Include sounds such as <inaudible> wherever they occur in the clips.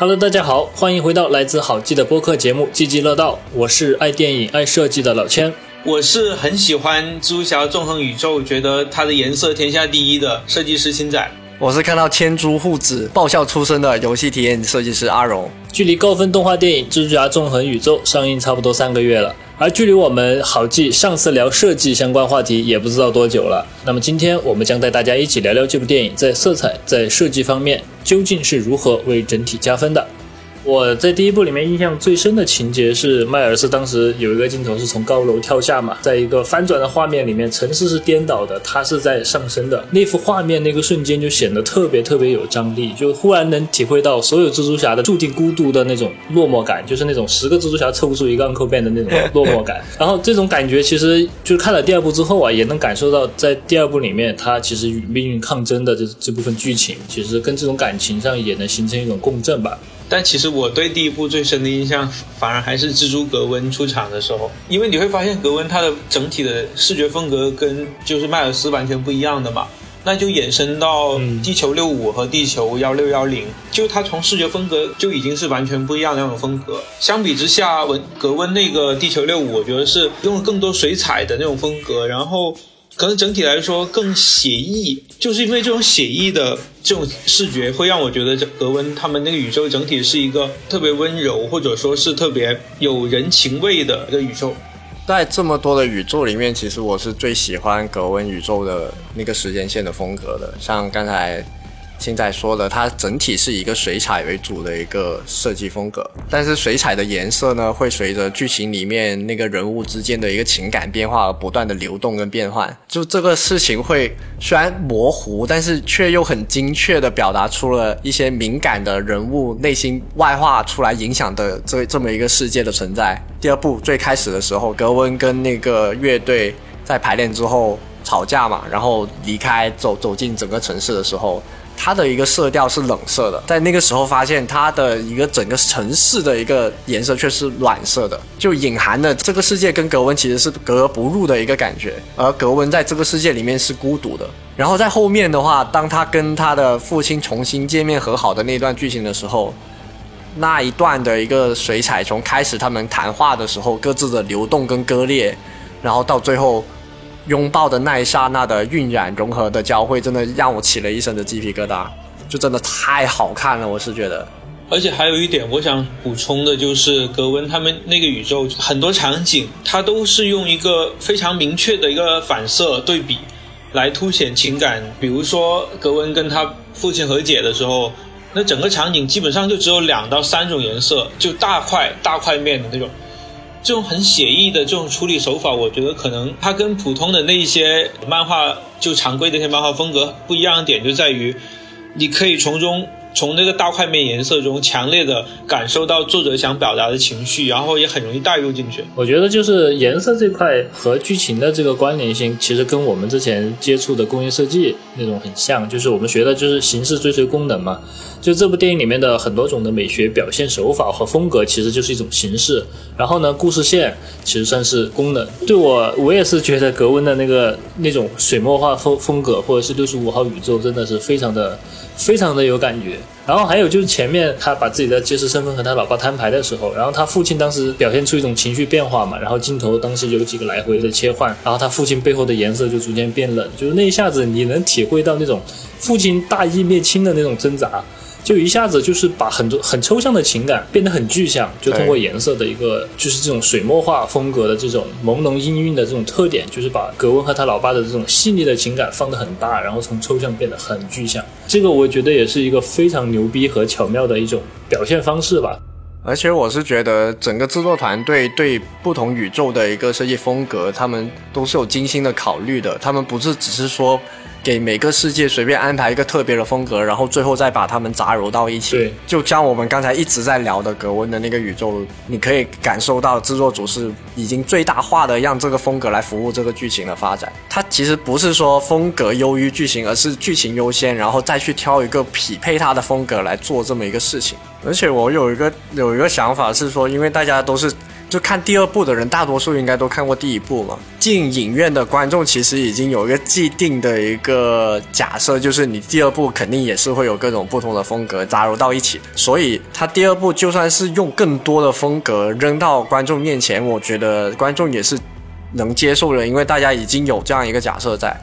Hello，大家好，欢迎回到来自好记的播客节目《记记乐道》，我是爱电影、爱设计的老千，我是很喜欢蜘蛛侠纵横宇宙，觉得它的颜色天下第一的设计师青仔。我是看到千珠护子爆笑出身的游戏体验设计师阿荣。距离高分动画电影《蜘蛛侠：纵横宇宙》上映差不多三个月了，而距离我们好记上次聊设计相关话题也不知道多久了。那么今天我们将带大家一起聊聊这部电影在色彩、在设计方面究竟是如何为整体加分的。我在第一部里面印象最深的情节是迈尔斯当时有一个镜头是从高楼跳下嘛，在一个翻转的画面里面，城市是颠倒的，他是在上升的。那幅画面那个瞬间就显得特别特别有张力，就忽然能体会到所有蜘蛛侠的注定孤独的那种落寞感，就是那种十个蜘蛛侠凑不出一个 Uncle Ben 的那种落寞感。然后这种感觉其实就是看了第二部之后啊，也能感受到在第二部里面，他其实与命运抗争的这这部分剧情，其实跟这种感情上也能形成一种共振吧。但其实我对第一部最深的印象，反而还是蜘蛛格温出场的时候，因为你会发现格温他的整体的视觉风格跟就是迈尔斯完全不一样的嘛，那就衍生到地球六五和地球幺六幺零，就他从视觉风格就已经是完全不一样的那种风格。相比之下，文格温那个地球六五，我觉得是用了更多水彩的那种风格，然后。可能整体来说更写意，就是因为这种写意的这种视觉，会让我觉得这格温他们那个宇宙整体是一个特别温柔，或者说是特别有人情味的一个宇宙。在这么多的宇宙里面，其实我是最喜欢格温宇宙的那个时间线的风格的，像刚才。现在说的，它整体是一个水彩为主的一个设计风格，但是水彩的颜色呢，会随着剧情里面那个人物之间的一个情感变化而不断的流动跟变换。就这个事情会虽然模糊，但是却又很精确的表达出了一些敏感的人物内心外化出来影响的这这么一个世界的存在。第二部最开始的时候，格温跟那个乐队在排练之后吵架嘛，然后离开走走进整个城市的时候。它的一个色调是冷色的，在那个时候发现它的一个整个城市的一个颜色却是暖色的，就隐含的这个世界跟格温其实是格格不入的一个感觉，而格温在这个世界里面是孤独的。然后在后面的话，当他跟他的父亲重新见面和好的那段剧情的时候，那一段的一个水彩从开始他们谈话的时候各自的流动跟割裂，然后到最后。拥抱的那一刹那的晕染融合的交汇，真的让我起了一身的鸡皮疙瘩，就真的太好看了，我是觉得。而且还有一点我想补充的就是，格温他们那个宇宙很多场景，它都是用一个非常明确的一个反射对比来凸显情感。比如说格温跟他父亲和解的时候，那整个场景基本上就只有两到三种颜色，就大块大块面的那种。这种很写意的这种处理手法，我觉得可能它跟普通的那些漫画就常规的一些漫画风格不一样的点就在于，你可以从中从那个大块面颜色中强烈的感受到作者想表达的情绪，然后也很容易带入进去。我觉得就是颜色这块和剧情的这个关联性，其实跟我们之前接触的工业设计那种很像，就是我们学的就是形式追随功能嘛。就这部电影里面的很多种的美学表现手法和风格，其实就是一种形式。然后呢，故事线其实算是功能。对我，我也是觉得格温的那个那种水墨画风风格，或者是六十五号宇宙，真的是非常的、非常的有感觉。然后还有就是前面他把自己的揭示身份和他老爸摊牌的时候，然后他父亲当时表现出一种情绪变化嘛，然后镜头当时有几个来回的切换，然后他父亲背后的颜色就逐渐变冷，就是那一下子你能体会到那种父亲大义灭亲的那种挣扎。就一下子就是把很多很抽象的情感变得很具象，就通过颜色的一个就是这种水墨画风格的这种朦胧氤氲的这种特点，就是把格温和他老爸的这种细腻的情感放得很大，然后从抽象变得很具象。这个我觉得也是一个非常牛逼和巧妙的一种表现方式吧。而且我是觉得整个制作团队对不同宇宙的一个设计风格，他们都是有精心的考虑的，他们不是只是说。给每个世界随便安排一个特别的风格，然后最后再把它们杂糅到一起。对，就像我们刚才一直在聊的格温的那个宇宙，你可以感受到制作组是已经最大化的让这个风格来服务这个剧情的发展。它其实不是说风格优于剧情，而是剧情优先，然后再去挑一个匹配它的风格来做这么一个事情。而且我有一个有一个想法是说，因为大家都是。就看第二部的人，大多数应该都看过第一部嘛。进影院的观众其实已经有一个既定的一个假设，就是你第二部肯定也是会有各种不同的风格加入到一起。所以他第二部就算是用更多的风格扔到观众面前，我觉得观众也是能接受的，因为大家已经有这样一个假设在。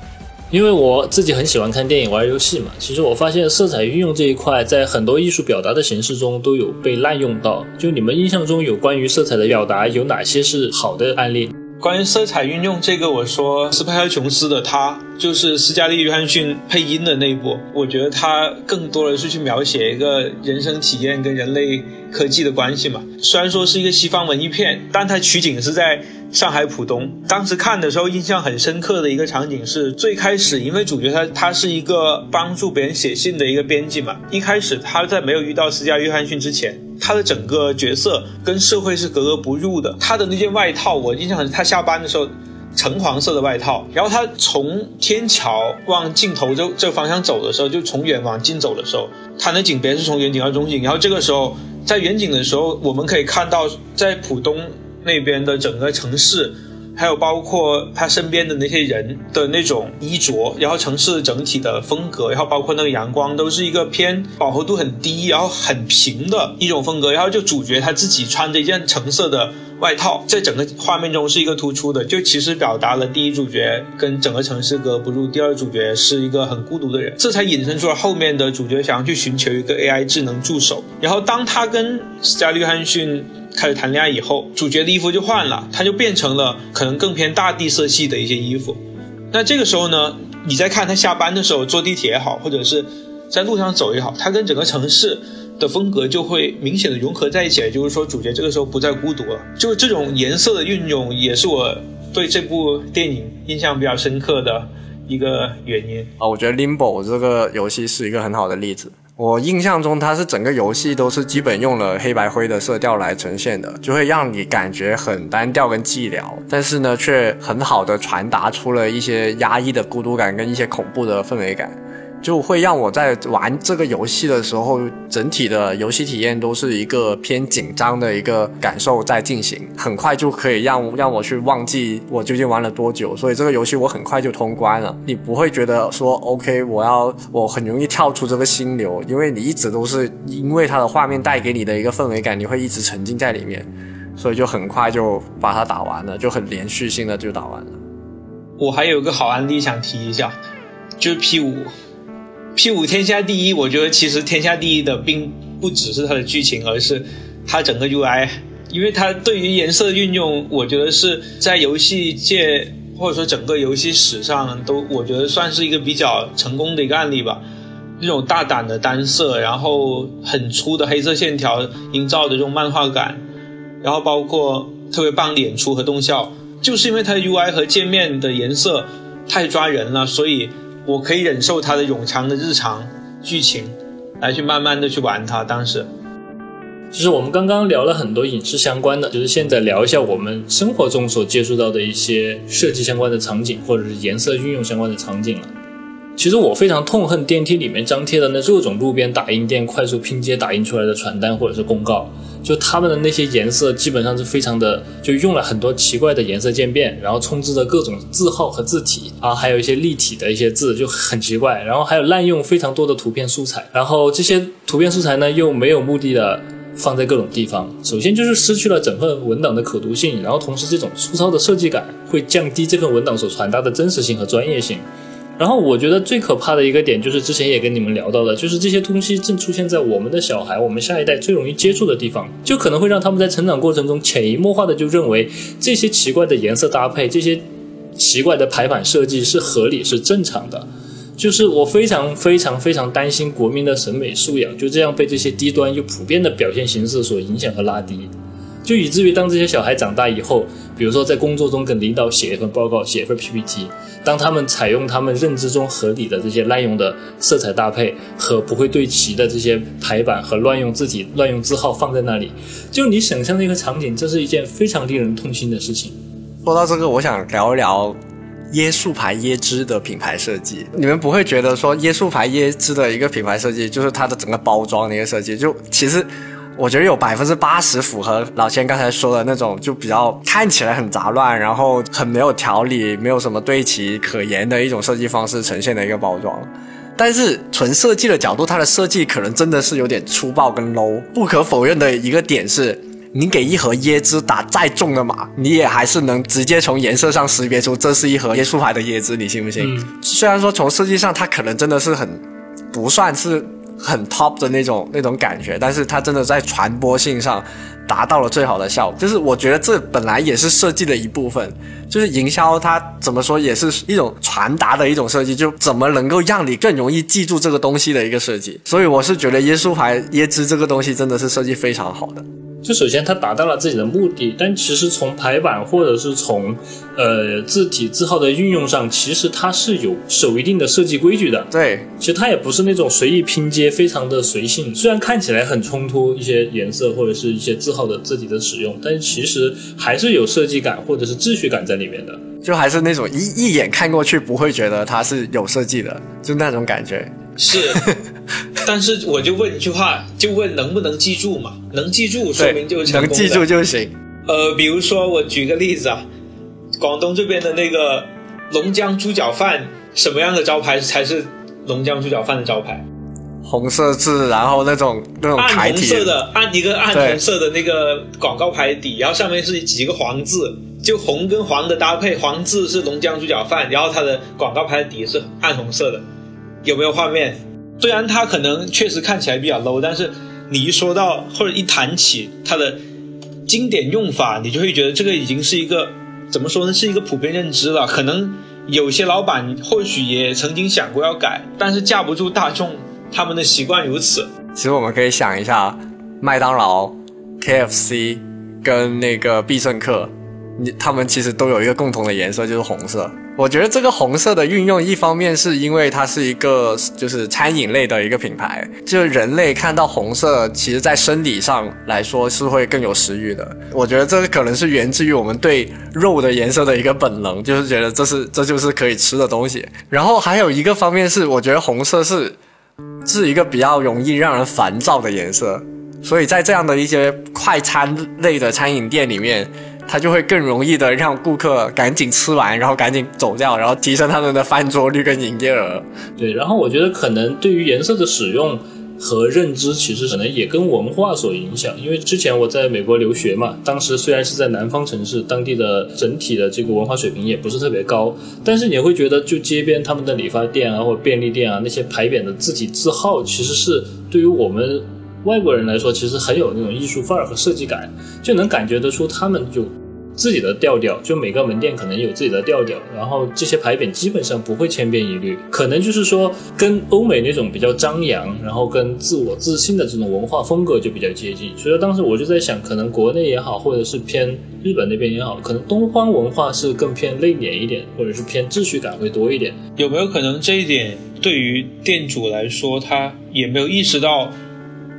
因为我自己很喜欢看电影、玩游戏嘛，其实我发现色彩运用这一块在很多艺术表达的形式中都有被滥用到。就你们印象中有关于色彩的表达有哪些是好的案例？关于色彩运用这个，我说斯派克琼斯的他就是斯嘉丽约翰逊配音的那一部，我觉得他更多的是去描写一个人生体验跟人类科技的关系嘛。虽然说是一个西方文艺片，但它取景是在。上海浦东，当时看的时候印象很深刻的一个场景是，最开始因为主角他他是一个帮助别人写信的一个编辑嘛，一开始他在没有遇到斯嘉约翰逊之前，他的整个角色跟社会是格格不入的。他的那件外套，我印象很，他下班的时候橙黄色的外套，然后他从天桥往镜头这这方向走的时候，就从远往近走的时候，他的景别是从远景到中景，然后这个时候在远景的时候，我们可以看到在浦东。那边的整个城市，还有包括他身边的那些人的那种衣着，然后城市整体的风格，然后包括那个阳光，都是一个偏饱和度很低，然后很平的一种风格。然后就主角他自己穿着一件橙色的外套，在整个画面中是一个突出的，就其实表达了第一主角跟整个城市格不入，第二主角是一个很孤独的人，这才引申出了后面的主角想要去寻求一个 AI 智能助手。然后当他跟斯嘉丽约翰逊。开始谈恋爱以后，主角的衣服就换了，他就变成了可能更偏大地色系的一些衣服。那这个时候呢，你再看他下班的时候坐地铁也好，或者是在路上走也好，他跟整个城市的风格就会明显的融合在一起。就是说，主角这个时候不再孤独了。就是这种颜色的运用，也是我对这部电影印象比较深刻的一个原因啊。我觉得 Limbo 这个游戏是一个很好的例子。我印象中，它是整个游戏都是基本用了黑白灰的色调来呈现的，就会让你感觉很单调跟寂寥，但是呢，却很好的传达出了一些压抑的孤独感跟一些恐怖的氛围感。就会让我在玩这个游戏的时候，整体的游戏体验都是一个偏紧张的一个感受在进行，很快就可以让让我去忘记我究竟玩了多久，所以这个游戏我很快就通关了。你不会觉得说 OK，我要我很容易跳出这个心流，因为你一直都是因为它的画面带给你的一个氛围感，你会一直沉浸在里面，所以就很快就把它打完了，就很连续性的就打完了。我还有个好案例想提一下，就是 P 五。P 五天下第一，我觉得其实天下第一的并不只是它的剧情，而是它整个 UI，因为它对于颜色运用，我觉得是在游戏界或者说整个游戏史上都，我觉得算是一个比较成功的一个案例吧。那种大胆的单色，然后很粗的黑色线条营造的这种漫画感，然后包括特别棒脸出和动效，就是因为它的 UI 和界面的颜色太抓人了，所以。我可以忍受它的冗长的日常剧情，来去慢慢的去玩它。当时，其实我们刚刚聊了很多影视相关的，就是现在聊一下我们生活中所接触到的一些设计相关的场景，或者是颜色运用相关的场景了。其实我非常痛恨电梯里面张贴的那各种路边打印店快速拼接打印出来的传单或者是公告。就他们的那些颜色基本上是非常的，就用了很多奇怪的颜色渐变，然后充斥着各种字号和字体啊，还有一些立体的一些字就很奇怪，然后还有滥用非常多的图片素材，然后这些图片素材呢又没有目的的放在各种地方，首先就是失去了整份文档的可读性，然后同时这种粗糙的设计感会降低这份文档所传达的真实性和专业性。然后我觉得最可怕的一个点就是之前也跟你们聊到的，就是这些东西正出现在我们的小孩、我们下一代最容易接触的地方，就可能会让他们在成长过程中潜移默化的就认为这些奇怪的颜色搭配、这些奇怪的排版设计是合理、是正常的。就是我非常非常非常担心国民的审美素养就这样被这些低端又普遍的表现形式所影响和拉低。就以至于当这些小孩长大以后，比如说在工作中跟领导写一份报告、写一份 PPT，当他们采用他们认知中合理的这些滥用的色彩搭配和不会对齐的这些排版和乱用字体、乱用字号放在那里，就你想象的一个场景，这是一件非常令人痛心的事情。说到这个，我想聊一聊椰树牌椰汁的品牌设计。你们不会觉得说椰树牌椰汁的一个品牌设计，就是它的整个包装的一个设计，就其实。我觉得有百分之八十符合老千刚才说的那种，就比较看起来很杂乱，然后很没有条理，没有什么对齐可言的一种设计方式呈现的一个包装。但是纯设计的角度，它的设计可能真的是有点粗暴跟 low。不可否认的一个点是，你给一盒椰汁打再重的码，你也还是能直接从颜色上识别出这是一盒椰树牌的椰汁，你信不信？虽然说从设计上它可能真的是很不算是很 top 的那种那种感觉，但是它真的在传播性上。达到了最好的效果，就是我觉得这本来也是设计的一部分，就是营销它怎么说也是一种传达的一种设计，就怎么能够让你更容易记住这个东西的一个设计。所以我是觉得椰树牌椰汁这个东西真的是设计非常好的。就首先它达到了自己的目的，但其实从排版或者是从呃字体字号的运用上，其实它是有守一定的设计规矩的。对，其实它也不是那种随意拼接，非常的随性。虽然看起来很冲突，一些颜色或者是一些字号的自己的使用，但是其实还是有设计感或者是秩序感在里面的。就还是那种一一眼看过去不会觉得它是有设计的，就那种感觉。是。<laughs> 但是我就问一句话，就问能不能记住嘛？能记住，说明就能记住就行。呃，比如说我举个例子啊，广东这边的那个龙江猪脚饭，什么样的招牌才是龙江猪脚饭的招牌？红色字，然后那种那种暗红色的，暗一个暗红色的那个广告牌底，然后上面是几个黄字，就红跟黄的搭配，黄字是龙江猪脚饭，然后它的广告牌底是暗红色的，有没有画面？虽然它可能确实看起来比较 low，但是你一说到或者一谈起它的经典用法，你就会觉得这个已经是一个怎么说呢？是一个普遍认知了。可能有些老板或许也曾经想过要改，但是架不住大众他们的习惯如此。其实我们可以想一下，麦当劳、KFC 跟那个必胜客，你他们其实都有一个共同的颜色，就是红色。我觉得这个红色的运用，一方面是因为它是一个就是餐饮类的一个品牌，就是人类看到红色，其实在生理上来说是会更有食欲的。我觉得这可能是源自于我们对肉的颜色的一个本能，就是觉得这是这就是可以吃的东西。然后还有一个方面是，我觉得红色是是一个比较容易让人烦躁的颜色，所以在这样的一些快餐类的餐饮店里面。它就会更容易的让顾客赶紧吃完，然后赶紧走掉，然后提升他们的饭桌率跟营业额。对，然后我觉得可能对于颜色的使用和认知，其实可能也跟文化所影响。因为之前我在美国留学嘛，当时虽然是在南方城市，当地的整体的这个文化水平也不是特别高，但是你会觉得就街边他们的理发店啊，或便利店啊，那些牌匾的字体字号，其实是对于我们。外国人来说，其实很有那种艺术范儿和设计感，就能感觉得出他们就自己的调调。就每个门店可能有自己的调调，然后这些牌匾基本上不会千篇一律，可能就是说跟欧美那种比较张扬，然后跟自我自信的这种文化风格就比较接近。所以说当时我就在想，可能国内也好，或者是偏日本那边也好，可能东方文化是更偏内敛一点，或者是偏秩序感会多一点。有没有可能这一点对于店主来说，他也没有意识到？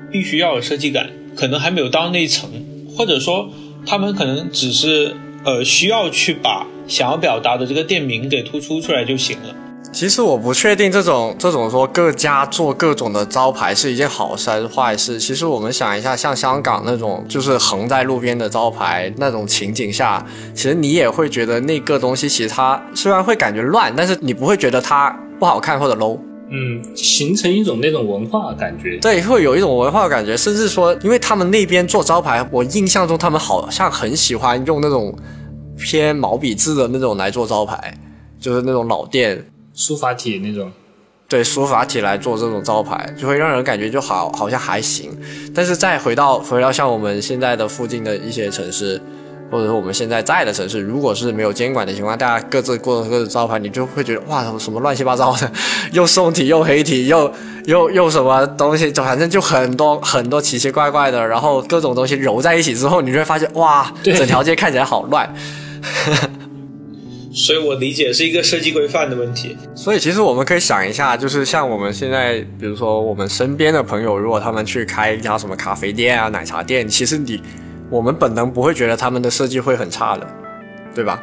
必须要有设计感，可能还没有到那一层，或者说他们可能只是呃需要去把想要表达的这个店名给突出出来就行了。其实我不确定这种这种说各家做各种的招牌是一件好事还是坏事。其实我们想一下，像香港那种就是横在路边的招牌那种情景下，其实你也会觉得那个东西其实它虽然会感觉乱，但是你不会觉得它不好看或者 low。嗯，形成一种那种文化感觉，对，会有一种文化感觉，甚至说，因为他们那边做招牌，我印象中他们好像很喜欢用那种偏毛笔字的那种来做招牌，就是那种老店书法体那种，对，书法体来做这种招牌，就会让人感觉就好，好像还行。但是再回到回到像我们现在的附近的一些城市。或者说我们现在在的城市，如果是没有监管的情况，大家各自过各自招牌，你就会觉得哇，什么乱七八糟的，又宋体又黑体，又又又什么东西，就反正就很多 <laughs> 很多奇奇怪怪的，然后各种东西揉在一起之后，你就会发现哇，整条街看起来好乱。<laughs> 所以我理解是一个设计规范的问题。所以其实我们可以想一下，就是像我们现在，比如说我们身边的朋友，如果他们去开一家什么咖啡店啊、奶茶店，其实你。我们本能不会觉得他们的设计会很差的，对吧？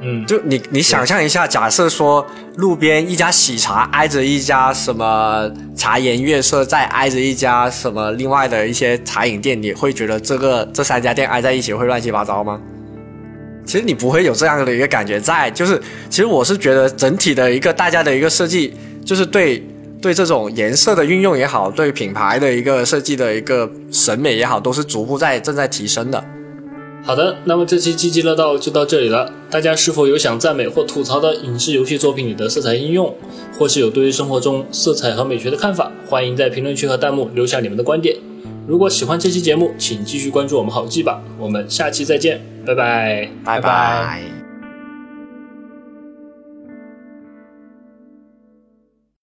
嗯，就你你想象一下，假设说路边一家喜茶挨着一家什么茶颜悦色，再挨着一家什么另外的一些茶饮店，你会觉得这个这三家店挨在一起会乱七八糟吗？其实你不会有这样的一个感觉在，就是其实我是觉得整体的一个大家的一个设计，就是对对这种颜色的运用也好，对品牌的一个设计的一个审美也好，都是逐步在正在提升的。好的，那么这期积极乐道就到这里了。大家是否有想赞美或吐槽的影视游戏作品里的色彩应用，或是有对于生活中色彩和美学的看法？欢迎在评论区和弹幕留下你们的观点。如果喜欢这期节目，请继续关注我们好记吧。我们下期再见，拜拜，拜拜。